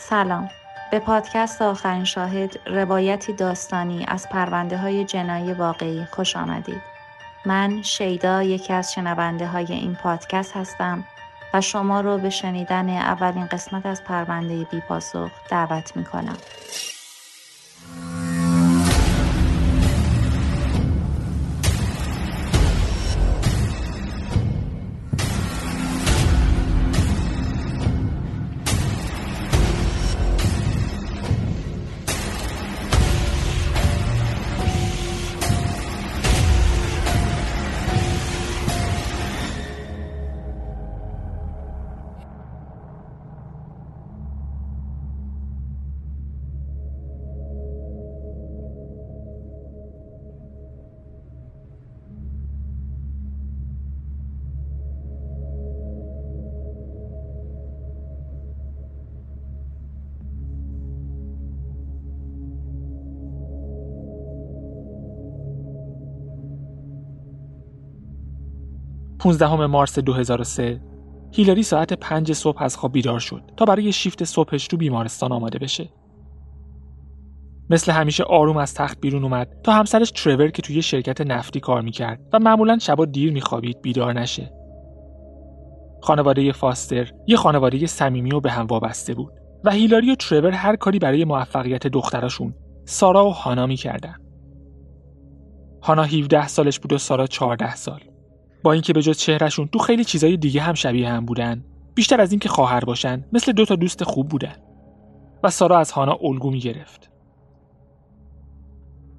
سلام به پادکست آخرین شاهد روایتی داستانی از پرونده های جنایی واقعی خوش آمدید. من شیدا یکی از شنونده های این پادکست هستم و شما رو به شنیدن اولین قسمت از پرونده بی پاسخ دعوت می کنم. 15 مارس 2003 هیلاری ساعت 5 صبح از خواب بیدار شد تا برای شیفت صبحش تو بیمارستان آماده بشه. مثل همیشه آروم از تخت بیرون اومد تا همسرش ترور که توی شرکت نفتی کار می‌کرد و معمولا شبا دیر میخوابید بیدار نشه. خانواده فاستر یه خانواده صمیمی و به هم وابسته بود و هیلاری و ترور هر کاری برای موفقیت دختراشون سارا و هانا می‌کردن. هانا 17 سالش بود و سارا 14 سال. با اینکه به جز چهرهشون تو خیلی چیزای دیگه هم شبیه هم بودن بیشتر از اینکه خواهر باشن مثل دو تا دوست خوب بودن. و سارا از هانا الگو می گرفت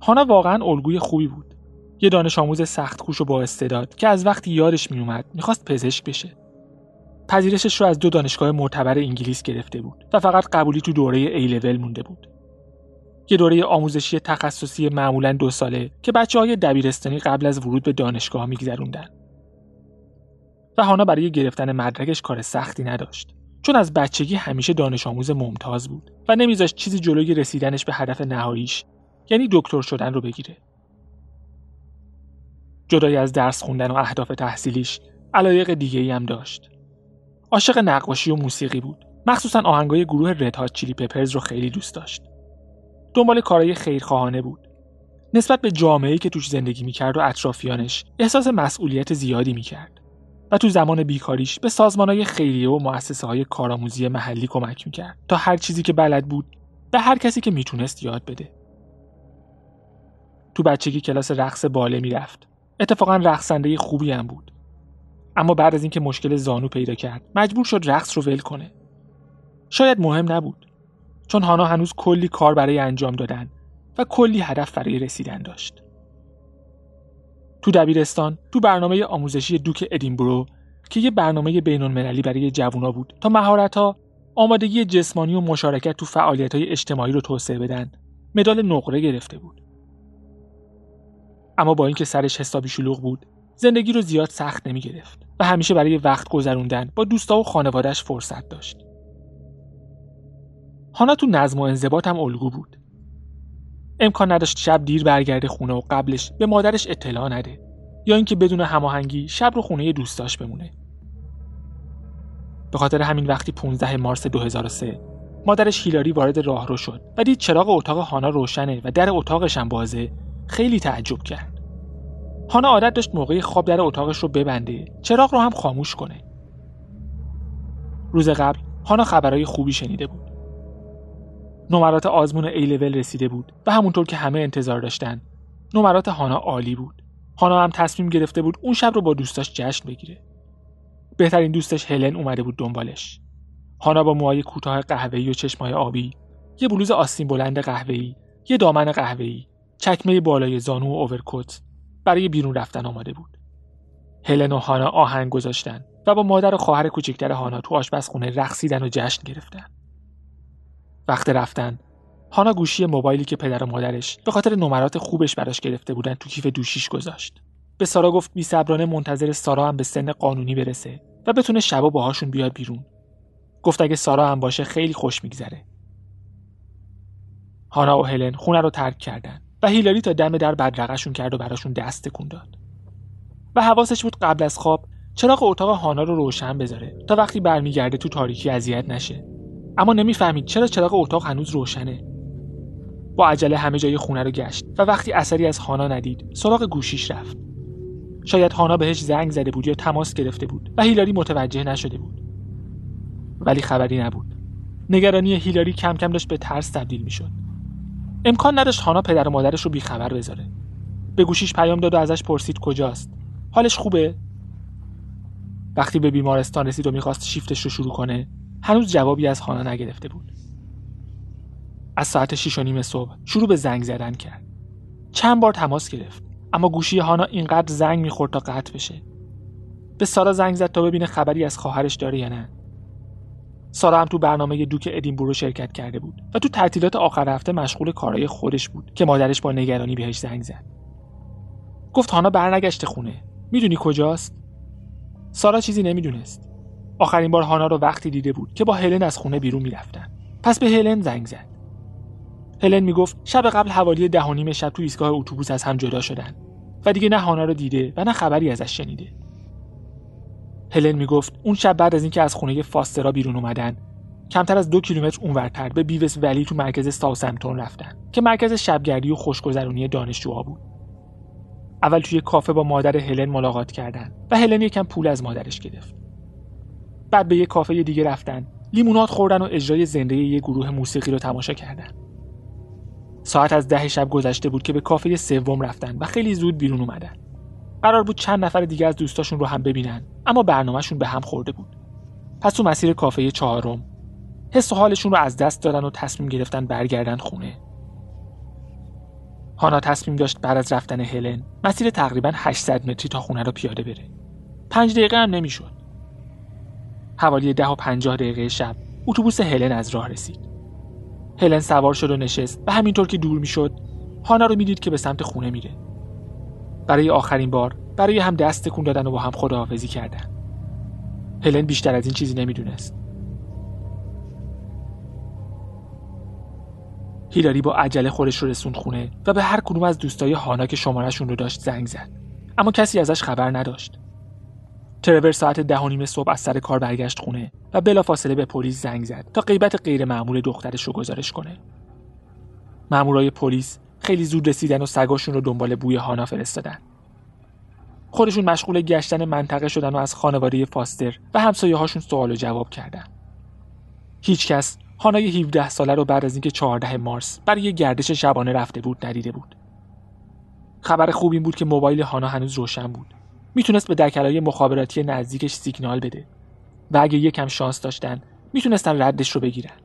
هانا واقعا الگوی خوبی بود. یه دانش آموز سخت کوش و با استعداد که از وقتی یادش می اومد می‌خواست پزشک بشه. پذیرشش رو از دو دانشگاه معتبر انگلیس گرفته بود و فقط قبولی تو دوره ای لول مونده بود. یه دوره آموزشی تخصصی معمولا دو ساله که بچه های دبیرستانی قبل از ورود به دانشگاه میگذروندن. و هانا برای گرفتن مدرکش کار سختی نداشت چون از بچگی همیشه دانش آموز ممتاز بود و نمیذاشت چیزی جلوی رسیدنش به هدف نهاییش یعنی دکتر شدن رو بگیره. جدای از درس خوندن و اهداف تحصیلیش علایق دیگه ای هم داشت. عاشق نقاشی و موسیقی بود. مخصوصا آهنگای گروه رد هات چیلی پپرز رو خیلی دوست داشت. دنبال کارهای خیرخواهانه بود. نسبت به جامعه‌ای که توش زندگی می‌کرد و اطرافیانش احساس مسئولیت زیادی می‌کرد. و تو زمان بیکاریش به های خیریه و مؤسسه های کارآموزی محلی کمک می‌کرد تا هر چیزی که بلد بود به هر کسی که می‌تونست یاد بده. تو بچگی کلاس رقص باله می‌رفت. اتفاقا رقصنده خوبی هم بود. اما بعد از اینکه مشکل زانو پیدا کرد مجبور شد رقص رو ول کنه. شاید مهم نبود چون هانا هنوز کلی کار برای انجام دادن و کلی هدف برای رسیدن داشت. تو دبیرستان تو برنامه آموزشی دوک ادینبرو که یه برنامه بین‌المللی برای جوونا بود تا مهارت‌ها آمادگی جسمانی و مشارکت تو فعالیت‌های اجتماعی رو توسعه بدن. مدال نقره گرفته بود. اما با اینکه سرش حسابی شلوغ بود زندگی رو زیاد سخت نمی گرفت و همیشه برای وقت گذروندن با دوستا و خانوادهش فرصت داشت. هانا تو نظم و انضباط هم الگو بود. امکان نداشت شب دیر برگرده خونه و قبلش به مادرش اطلاع نده یا اینکه بدون هماهنگی شب رو خونه دوستاش بمونه. به خاطر همین وقتی 15 مارس 2003 مادرش هیلاری وارد راهرو شد و دید چراغ اتاق هانا روشنه و در اتاقش هم بازه خیلی تعجب کرد. هانا عادت داشت موقع خواب در اتاقش رو ببنده چراغ رو هم خاموش کنه. روز قبل هانا خبرهای خوبی شنیده بود. نمرات آزمون ای لول رسیده بود و همونطور که همه انتظار داشتن. نمرات هانا عالی بود. هانا هم تصمیم گرفته بود اون شب رو با دوستاش جشن بگیره. بهترین دوستش هلن اومده بود دنبالش. هانا با موهای کوتاه قهوه‌ای و چشمای آبی یه بلوز آستین بلند قهوه‌ای یه دامن قهوه‌ای چکمه بالای زانو و اوورکوت برای بیرون رفتن آماده بود. هلن و هانا آهنگ گذاشتن و با مادر و خواهر کوچکتر هانا تو آشپزخونه رقصیدن و جشن گرفتن. وقت رفتن. هانا گوشی موبایلی که پدر و مادرش به خاطر نمرات خوبش براش گرفته بودن تو کیف دوشیش گذاشت. به سارا گفت بی صبرانه منتظر سارا هم به سن قانونی برسه و بتونه شبا باهاشون بیاد بیرون. گفت اگه سارا هم باشه خیلی خوش میگذره. هانا و هلن خونه رو ترک کردن و هیلاری تا دم در بدرقشون کرد و براشون دست تکون داد. و حواسش بود قبل از خواب چراغ اتاق هانا رو روشن بذاره تا وقتی برمیگرده تو تاریکی اذیت نشه. اما نمی‌فهمید چرا چراغ اتاق هنوز روشنه. با عجله همه جای خونه رو گشت و وقتی اثری از هانا ندید سراغ گوشیش رفت. شاید هانا بهش زنگ زده بود یا تماس گرفته بود و هیلاری متوجه نشده بود. ولی خبری نبود. نگرانی هیلاری کم کم داشت به ترس تبدیل می‌شد. امکان نداشت هانا پدر و مادرش رو بیخبر بذاره. به گوشیش پیام داد و ازش پرسید کجاست. حالش خوبه؟ وقتی به بیمارستان رسید و می‌خواست شیفتش رو شروع کنه هنوز جوابی از هانا نگرفته بود. از ساعت 6 و نیم صبح شروع به زنگ زدن کرد. چند بار تماس گرفت اما گوشی هانا اینقدر زنگ می‌خورد تا قطع بشه. به سارا زنگ زد تا ببینه خبری از خواهرش داره یا نه. سارا هم تو برنامه دوک ادینبورو شرکت کرده بود و تو تعطیلات آخر هفته مشغول کارهای خودش بود که مادرش با نگرانی بهش زنگ زد. گفت هانا برنگشته خونه. می‌دونی کجاست؟ سارا چیزی نمی‌دونست. آخرین بار هانا رو وقتی دیده بود که با هلن از خونه بیرون می‌رفتن. پس به هلن زنگ زد. هلن می‌گفت شب قبل حوالی ده و نیم شب تو ایستگاه اتوبوس از هم جدا شدن و دیگه نه هانا رو دیده و نه خبری ازش شنیده. هلن می‌گفت اون شب بعد از اینکه از خونه فاسترا بیرون اومدن کمتر از دو کیلومتر اونورتر به بیوس ولی تو مرکز ساوسمتون رفتن که مرکز شبگردی و خوشگذرونی دانشجوها بود. اول توی کافه با مادر هلن ملاقات کردن و هلن یکم پول از مادرش گرفت. بعد به یه کافه دیگه رفتن. لیمونات خوردن و اجرای زنده یه گروه موسیقی رو تماشا کردن. ساعت از ده شب گذشته بود که به کافه سوم رفتن و خیلی زود بیرون اومدن. قرار بود چند نفر دیگه از دوستاشون رو هم ببینن اما برنامهشون به هم خورده بود. پس تو مسیر کافه چهارم حس و حالشون رو از دست دادن و تصمیم گرفتن برگردن خونه. هانا تصمیم داشت بعد از رفتن هلن مسیر تقریبا 800 متری تا خونه رو پیاده بره. پنج دقیقه هم نمی‌شد. حوالی ده و پنجاه دقیقه شب اتوبوس هلن از راه رسید. هلن سوار شد و نشست و همینطور که دور می‌شد هانا رو می‌دید که به سمت خونه میره. برای آخرین بار برای هم دست تکون دادن و با هم خداحافظی کردن. هلن بیشتر از این چیزی نمی‌دونست. هیلاری با عجله خودش رو رسوند خونه و به هر کدوم از دوستای هانا که شمارهشون رو داشت زنگ زد. اما کسی ازش خبر نداشت. ترور ساعت ده و نیم صبح از سر کار برگشت خونه و بلافاصله به پلیس زنگ زد تا غیبت غیر معمول دخترش رو گزارش کنه. مامورای پلیس خیلی زود رسیدن و سگاشون رو دنبال بوی هانا فرستادن. خودشون مشغول گشتن منطقه شدن و از خانواده فاستر و همسایه هاشون سوال و جواب کردن. هیچکس هانای 17 ساله رو بعد از اینکه 14 مارس برای گردش شبانه رفته بود ندیده بود. خبر خوب این بود که موبایل هانا هنوز روشن بود. می‌تونست به دکلای مخابراتی نزدیکش سیگنال بده. و اگه یکم شانس داشتن می‌تونستن ردش رو بگیرن.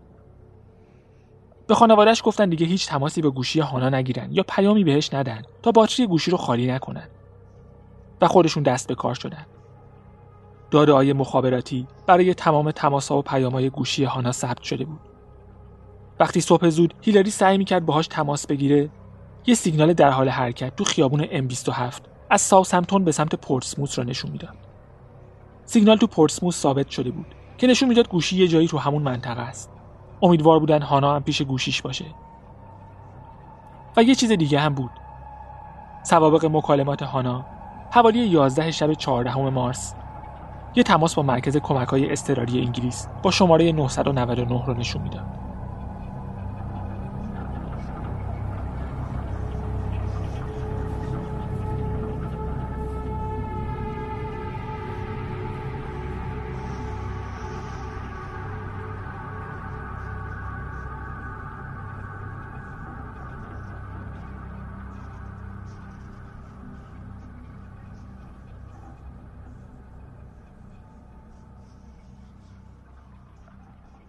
به خانوادهش گفتن دیگه هیچ تماسی به گوشی هانا نگیرن یا پیامی بهش ندن تا باتری گوشی رو خالی نکنن. و خودشون دست به کار شدن. های مخابراتی برای تمام تماسا و پیامهای گوشی هانا ثبت شده بود. وقتی صبح زود هیلاری سعی می‌کرد باهاش تماس بگیره یه سیگنال در حال حرکت تو خیابون M27 از ساوثهمپتون به سمت پورتسموث را نشون می‌داد. سیگنال تو پورتسموث ثابت شده بود که نشون می‌داد گوشی یه جایی تو همون منطقه است. امیدوار بودن هانا هم پیش گوشیش باشه. و یه چیز دیگه هم بود. سوابق مکالمات هانا حوالی 11 شب 14 مارس یه تماس با مرکز کمک های انگلیس با شماره 999 رو نشون می‌داد.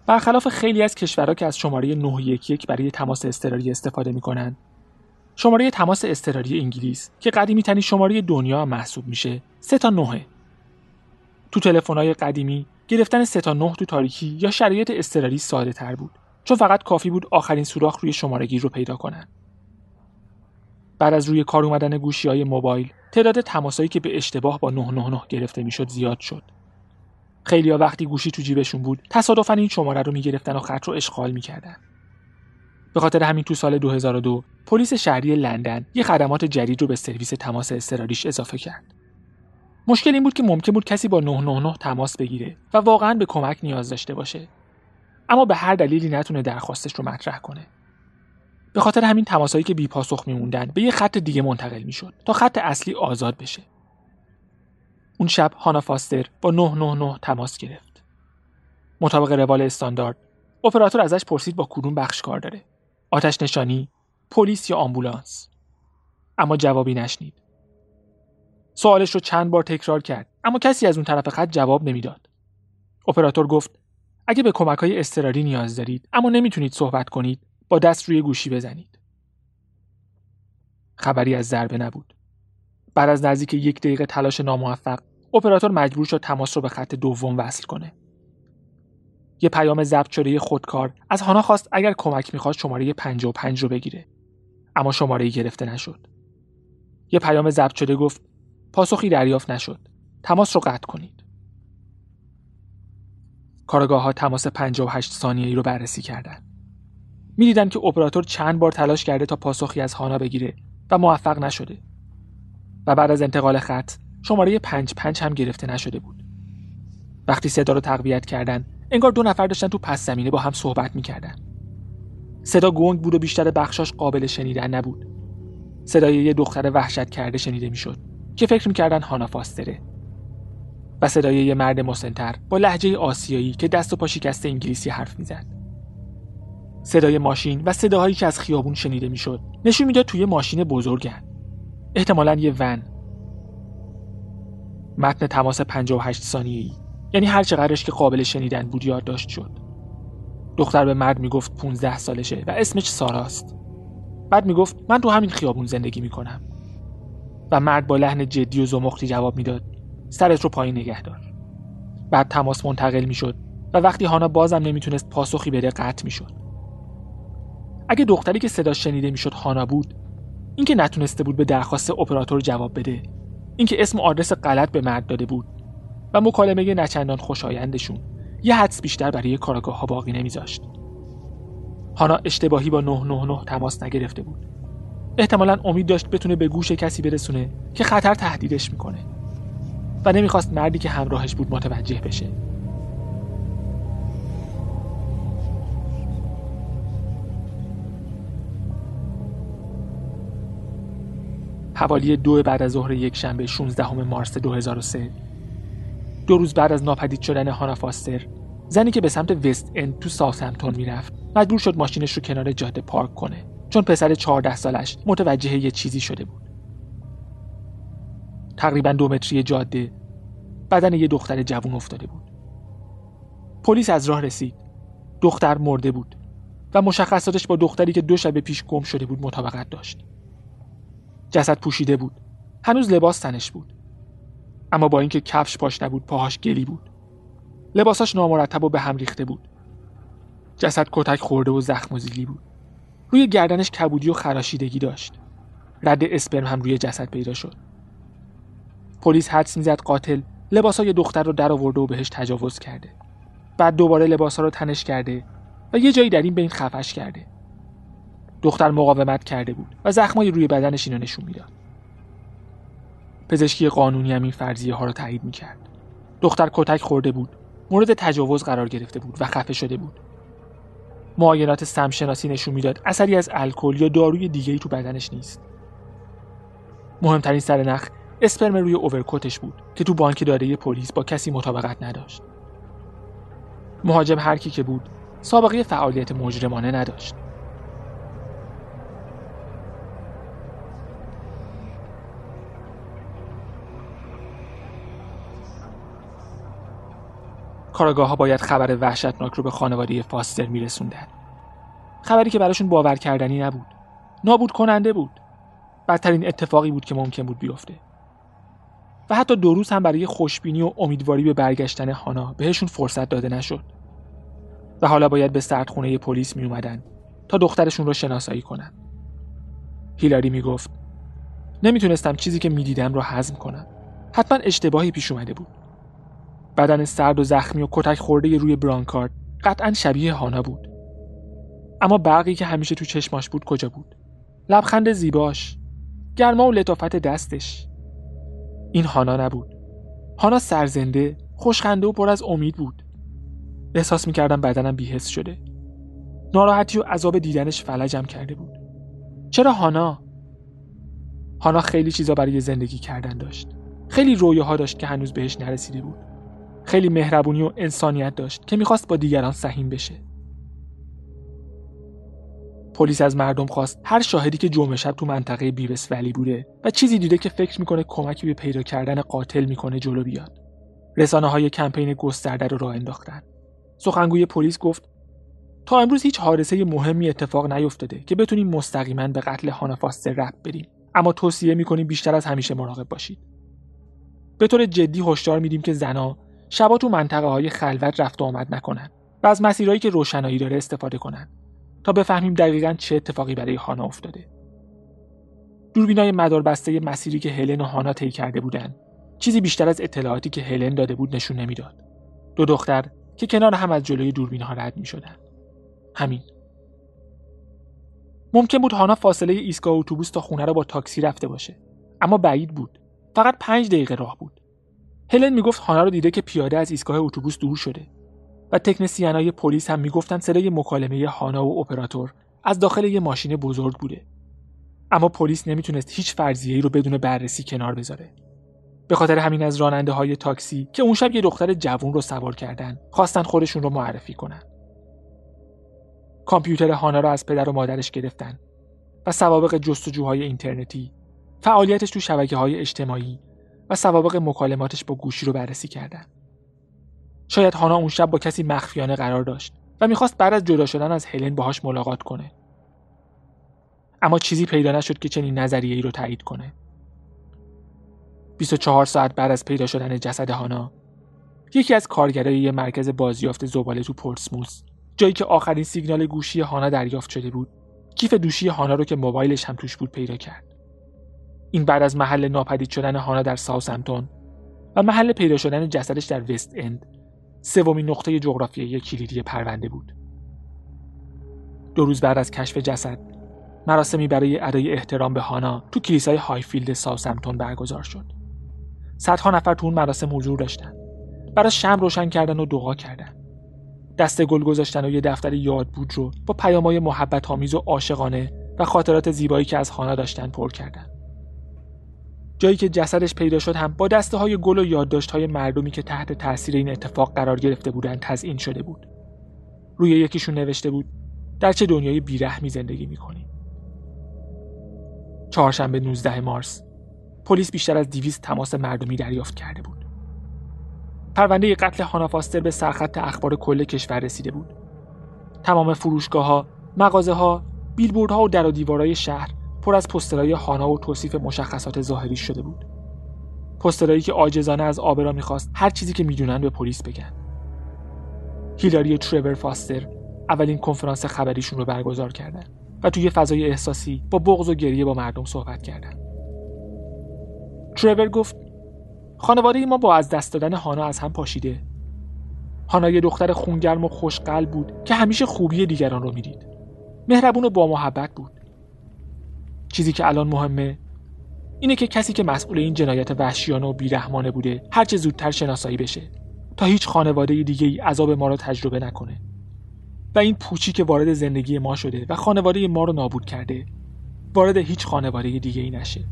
برخلاف خیلی از کشورها که از شماره 911 برای تماس اضطراری استفاده می‌کنن. شماره تماس اضطراری انگلیس که قدیمی ترین شماره دنیا محسوب میشه سه تا نهه. تو تلفن‌های قدیمی گرفتن سه تا نه تو تاریکی یا شرایط اضطراری ساده تر بود چون فقط کافی بود آخرین سوراخ روی شمارهگیر رو پیدا کنن. بعد از روی کار اومدن گوشی های موبایل تعداد تماسایی که به اشتباه با 999 گرفته می‌شد زیاد شد. خیلیا وقتی گوشی تو جیبشون بود تصادفا این شماره رو می‌گرفتن و خط رو اشغال می‌کردن. به خاطر همین تو سال 2002 پلیس شهری لندن یه خدمات جدید رو به سرویس تماس اضطراریش اضافه کرد. مشکل این بود که ممکن بود کسی با 999 تماس بگیره و واقعا به کمک نیاز داشته باشه. اما به هر دلیلی نتونه درخواستش رو مطرح کنه. به خاطر همین تماسایی که بی پاسخ میموندن به یه خط دیگه منتقل می‌شد تا خط اصلی آزاد بشه. اون شب هانا فاستر با 999 تماس گرفت. مطابق روال استاندارد اپراتور ازش پرسید با کدوم بخش کار داره؟ آتش نشانی پلیس یا آمبولانس؟ اما جوابی نشنید. سوالش رو چند بار تکرار کرد اما کسی از اون طرف خط جواب نمی‌داد. اپراتور گفت اگه به کمک های استراری نیاز دارید اما نمی‌تونید صحبت کنید با دست روی گوشی بزنید. خبری از ضربه نبود. بعد از نزدیک یک دقیقه تلاش ناموفق اپراتور مجبور شد تماس رو به خط دوم وصل کنه. یه پیام ضبط شده خودکار. از هانا خواست اگر کمک می‌خواست شماره 55 رو بگیره. اما شماره گرفته نشد. یه پیام ضبط شده گفت پاسخی دریافت نشد. تماس رو قطع کنید. کارگاه ها تماس 58 ثانیه ای رو بررسی کردند. می‌دیدند که اپراتور چند بار تلاش کرده تا پاسخی از هانا بگیره و موفق نشده. و بعد از انتقال خط شماره 55 هم گرفته نشده بود. وقتی صدا رو تقویت کردن انگار دو نفر داشتن تو پس زمینه با هم صحبت می‌کردن. صدا گنگ بود و بیشتر بخشاش قابل شنیدن نبود. صدای یه دختر وحشت کرده شنیده می‌شد که فکر می‌کردن هانا فاستره. و صدای یه مرد مسنتر با لحجه آسیایی که دست و پا شکسته انگلیسی حرف می‌زد. صدای ماشین و صداهایی که از خیابون شنیده می‌شد نشون می‌داد توی ماشین بزرگن. احتمالا یه ون. متن تماس 58 ثانیه‌ای. یعنی هر چقدرش که قابل شنیدن بود یادداشت شد. دختر به مرد می‌گفت 15 سالشه و اسمش ساراست. بعد می‌گفت من تو همین خیابون زندگی می‌کنم. و مرد با لحن جدی و زمختی جواب می‌داد سرت رو پایین نگه دار. بعد تماس منتقل می‌شد و وقتی هانا بازم نمی‌تونست پاسخی بده قطع می‌شد. اگه دختری که صدا شنیده می‌شد هانا بود اینکه نتونسته بود به درخواست اپراتور جواب بده. اینکه اسم و آدرس غلط به مرد داده بود و مکالمه نچندان خوشایندشون. یه حدس بیشتر برای کاراگاه ها باقی نمیذاشت. هانا اشتباهی با 999 تماس نگرفته بود. احتمالا امید داشت بتونه به گوش کسی برسونه که خطر تهدیدش می‌کنه و نمی‌خواست مردی که همراهش بود متوجه بشه. حوالی دو بعد از ظهر یک شنبه 16 مارس 2003 دو روز بعد از ناپدید شدن هانا فاستر زنی که به سمت وست اند تو ساوثهمپتون می‌رفت مجبور شد ماشینش رو کنار جاده پارک کنه چون پسر 14 سالش متوجه یه چیزی شده بود. تقریبا دو متری جاده بدن یه دختر جوون افتاده بود. پلیس از راه رسید. دختر مرده بود و مشخصاتش با دختری که دو شب پیش گم شده بود مطابقت داشت. جسد پوشیده بود. هنوز لباس تنش بود. اما با اینکه کفش پاش نبود پاهاش گلی بود. لباساش نامرتب و به هم ریخته بود. جسد کتک خورده و زخم و زیلی بود. روی گردنش کبودی و خراشیدگی داشت. رد اسپرم هم روی جسد پیدا شد. پلیس حدس می‌زد قاتل لباسای دختر رو در آورده و بهش تجاوز کرده. بعد دوباره لباسا رو تنش کرده و یه جایی در این بین خفش کرده. دختر مقاومت کرده بود و زخمای روی بدنش اینو نشون می‌داد. پزشکی قانونی هم این فرضیه ها رو تایید می‌کرد. دختر کتک خورده بود مورد تجاوز قرار گرفته بود و خفه شده بود. معاینات سمشناسی نشون می‌داد اثری از الکل یا داروی دیگه تو بدنش نیست. مهمترین سر نخ اسپرم روی اوورکوتش بود که تو بانک داره پلیس با کسی مطابقت نداشت. مهاجم هر کی که بود سابقه فعالیت مجرمانه نداشت. کاراگاه ها باید خبر وحشتناک رو به خانواده فاستر میرسوندن. خبری که براشون باور کردنی نبود. نابود کننده بود. بدترین اتفاقی بود که ممکن بود بیفته. و حتی دو روز هم برای خوشبینی و امیدواری به برگشتن هانا بهشون فرصت داده نشد. و حالا باید به سردخونه پلیس می اومدن تا دخترشون رو شناسایی کنن. هیلاری می گفت نمی‌تونستم چیزی که می‌دیدم رو هضم کنم. حتما اشتباهی پیش اومده بود. بدن سرد و زخمی و کتک خورده روی برانکارد قطعا شبیه هانا بود. اما برقی که همیشه تو چشماش بود کجا بود؟ لبخند زیباش گرما و لطافت دستش. این هانا نبود. هانا سرزنده خوشخنده و پر از امید بود. احساس می‌کردم بدنم بیهست شده. ناراحتی و عذاب دیدنش فلجم کرده بود. چرا هانا؟ هانا خیلی چیزا برای زندگی کردن داشت. خیلی رویاها داشت که هنوز بهش نرسیده بود. خیلی مهربونی و انسانیت داشت که می‌خواست با دیگران سهیم بشه. پلیس از مردم خواست هر شاهدی که جمعه شب تو منطقه بیوس ولی بوده و چیزی دیده که فکر می‌کنه کمکی به پیدا کردن قاتل می‌کنه جلو بیاد. رسانه های کمپین گسترده رو راه انداختن. سخنگوی پلیس گفت تا امروز هیچ حادثه مهمی اتفاق نیفتاده که بتونیم مستقیما به قتل هانا فاستر ربط بدیم اما توصیه می‌کنیم بیشتر از همیشه مراقب باشید. به طور جدی هشدار میدیم که زنا شبا تو منطقه های خلوت رفت و آمد نکنن و از مسیرهایی که روشنایی داره استفاده کنن تا بفهمیم دقیقا چه اتفاقی برای هانا افتاده. دوربینای مداربسته مسیری که هلن و هانا طی کرده بودن چیزی بیشتر از اطلاعاتی که هلن داده بود نشون نمی‌داد. دو دختر که کنار هم از جلوی دوربین ها رد می شدن. همین. ممکن بود هانا فاصله ایستگاه اتوبوس تا خونه را با تاکسی رفته باشه اما بعید بود. فقط پنج دقیقه راه بود. هلن می‌گفت هانا رو دیده که پیاده از ایستگاه اتوبوس دور شده و تکنسیانای پلیس هم می‌گفتن صدای مکالمه هانا و اپراتور از داخل یه ماشین بزرگ بوده. اما پلیس نمی‌تونست هیچ فرضیه‌ای رو بدون بررسی کنار بذاره. به خاطر همین از راننده های تاکسی که اون شب یه دختر جوون رو سوار کردن خواستن خودشون رو معرفی کنن. کامپیوتر هانا را از پدر و مادرش گرفتن و سوابق جستجوهای اینترنتی فعالیتش تو شبکه های اجتماعی و سوابق مکالماتش با گوشی رو بررسی کردن. شاید هانا اون شب با کسی مخفیانه قرار داشت و می‌خواست بعد از جدا شدن از هلن باهاش ملاقات کنه. اما چیزی پیدا نشد که چنین نظریه ای رو تایید کنه. 24 ساعت بعد از پیدا شدن جسد هانا یکی از کارگرای یه مرکز بازیافت زباله تو پورتسموس جایی که آخرین سیگنال گوشی هانا دریافت شده بود کیف دوشی هانا رو که موبایلش هم توش بود پیدا کرد. این بعد از محل ناپدید شدن هانا در ساوثهمپتون و محل پیدا شدن جسدش در وست اند سومین نقطه جغرافیایی کلیدی پرونده بود. دو روز بعد از کشف جسد مراسمی برای ادای احترام به هانا تو کلیسای هایفیلد ساوثهمپتون برگزار شد. صدها نفر تو اون مراسم حضور داشتن. برای شمع روشن کردن و دعا کردن. دست گل گذاشتن و یه دفتر یادبود رو با پیامای محبت آمیز و عاشقانه و خاطرات زیبایی که از هانا داشتن پر کردن. جایی که جسدش پیدا شد هم با دسته های گل و یادداشت های مردمی که تحت تاثیر این اتفاق قرار گرفته بودند تزئین شده بود. روی یکیشون نوشته بود در چه دنیای بیرحمی زندگی می‌کنیم چهارشنبه 19 مارس. پلیس بیشتر از 200 تماس مردمی دریافت کرده بود. پرونده قتل هانا فاستر به سرخط اخبار کل کشور رسیده بود. تمام فروشگاه ها، مغازه ها، بیلبوردها و در و دیوارهای شهر پر از پسترهای هانا و توصیف مشخصات ظاهری شده بود. پسترهایی که عاجزانه از آبرا می‌خواست هر چیزی که می‌دونن به پلیس بگن. هیلاری ترور فاستر اولین کنفرانس خبریشون رو برگزار کردن و توی فضای احساسی با بغض و گریه با مردم صحبت کردن. ترور گفت خانواده ما با از دست دادن هانا از هم پاشیده. هانا یه دختر خونگرم و خوشقلب بود که همیشه خوبی دیگران رو می‌دید. مهربون و با محبت بود. چیزی که الان مهمه اینه که کسی که مسئول این جنایت وحشیانه و بیرحمانه بوده هرچه زودتر شناسایی بشه تا هیچ خانواده دیگه ای عذاب ما رو تجربه نکنه. و این پوچی که وارد زندگی ما شده و خانواده ما رو نابود کرده وارد هیچ خانواده دیگه ای نشه.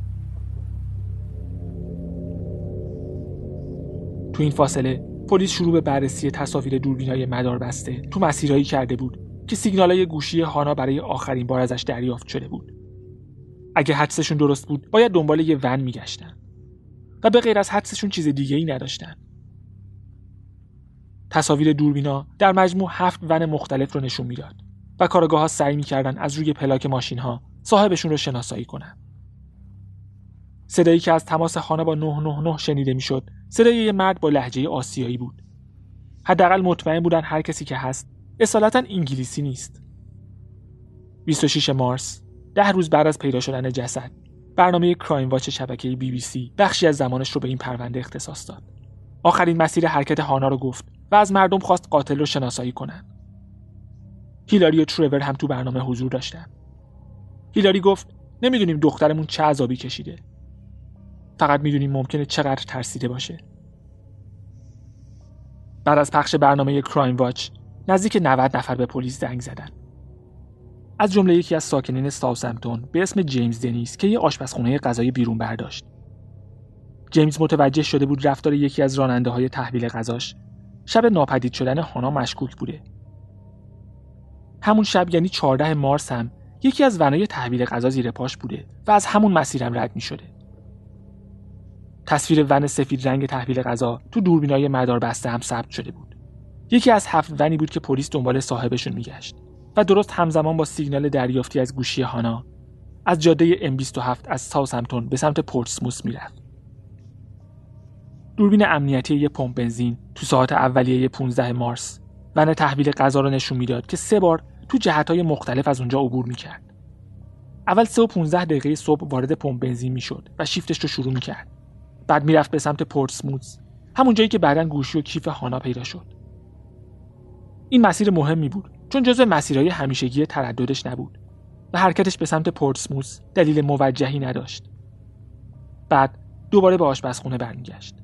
تو این فاصله پلیس شروع به بررسی تصاویر دوربینای مدار بسته تو مسیرهایی کرده بود که سیگنالای گوشی هانا برای آخرین بار ازش دریافت شده بود. اگه حدسشون درست بود باید دنبال یه ون میگشتن. و به غیر از حدسشون چیز دیگه ای نداشتن. تصاویر دوربینا در مجموع هفت ون مختلف رو نشون می‌داد و کارگاه ها سعی می‌کردن از روی پلاک ماشین ها صاحبشون رو شناسایی کنن. صدایی که از تماس خانه با 999 شنیده می‌شد صدای یه مرد با لحجه آسیایی بود. حداقل مطمئن بودن هر کسی که هست اصالتا انگلیسی نیست. 26 مارس ده روز بعد از پیدا شدن جسد برنامه کرایم واچ شبکه بی بی سی بخشی از زمانش رو به این پرونده اختصاص داد. آخرین مسیر حرکت هانا رو گفت و از مردم خواست قاتل رو شناسایی کنند. هیلاری و ترور هم تو برنامه حضور داشتن. هیلاری گفت نمی‌دونیم دخترمون چه عذابی کشیده. فقط می‌دونیم ممکنه چقدر ترسیده باشه. بعد از پخش برنامه کرایم واچ نزدیک 90 نفر به پلیس زنگ زدن. از جمله یکی از ساکنین ساوثهمپتون به اسم جیمز دنیس که یه آشپزخونه غذای بیرون برداشت جیمز متوجه شده بود رفتار یکی از راننده های تحویل غذاش شب ناپدید شدن هانا مشکوک بوده همون شب یعنی 14 مارس هم یکی از ونای تحویل غذا زیر پاش بوده و از همون مسیرم رد می شده. تصویر ون سفید رنگ تحویل غذا تو دوربینای مدار بسته هم ثبت شده بود. یکی از هفت ونی بود که پلیس دنبال صاحبشون میگشت و درست همزمان با سیگنال دریافتی از گوشی هانا از جاده M27 از ساوثهمپتون به سمت پورتسموث می‌رفت. دوربین امنیتی یه پمپ بنزین تو ساعت اولیه 15 مارس ون تحویل غذا رو نشون می‌داد که سه بار تو جهتهای مختلف از اونجا عبور می‌کرد. اول 3 و 15 دقیقه صبح وارد پمپ بنزین می‌شد و شیفتش رو شروع می‌کرد. بعد می‌رفت به سمت پورتسموث همون جایی که بعدا گوشی و کیف هانا پیدا شد. این مسیر مهمی بود چون جزو مسیرهای همیشگی ترددش نبود و حرکتش به سمت پورتسموث دلیل موجهی نداشت. بعد دوباره به آشپزخونه برمیگشت.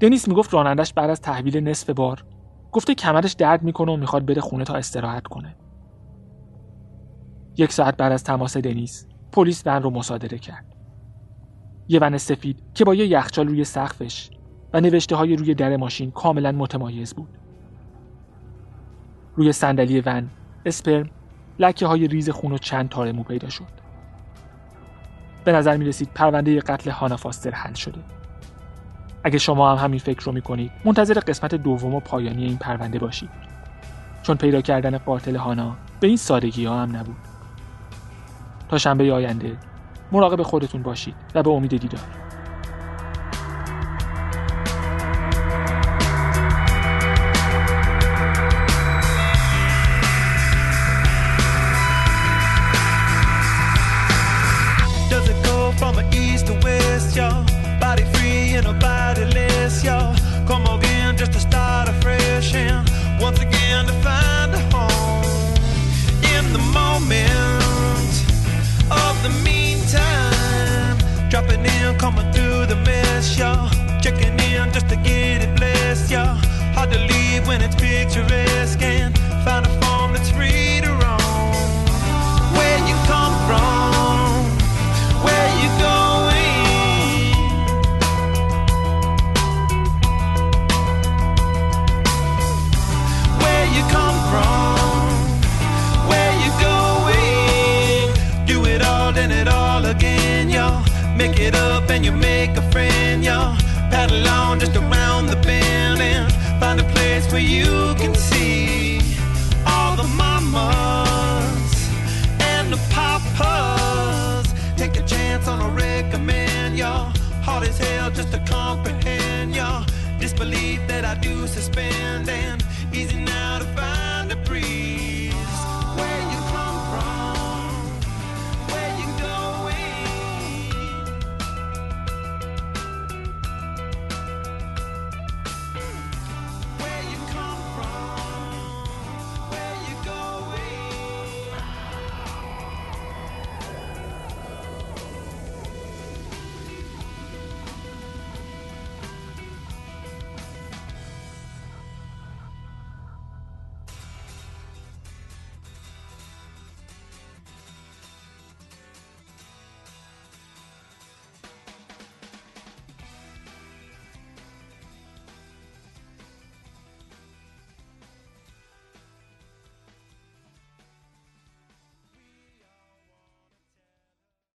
دنیس می‌گفت رانندش بعد از تحویل نصف بار گفته کمرش درد می‌کنه و می‌خواد بره خونه تا استراحت کنه. یک ساعت بعد از تماس دنیس پلیس ون رو مصادره کرد. یه ون سفید که با یه یخچال روی سقفش و نوشته های روی در ماشین کاملا متمایز بود. روی صندلی ون اسپرم لکه های ریز خون و چند تار مو پیدا شد. به نظر می رسید پرونده قتل هانا فاستر حل شده. اگه شما هم همین فکر رو می‌کنید منتظر قسمت دوم و پایانی این پرونده باشید چون پیدا کردن قاتل هانا به این سادگی ها هم نبود تا شنبه آینده مراقب خودتون باشید و به امید دیدار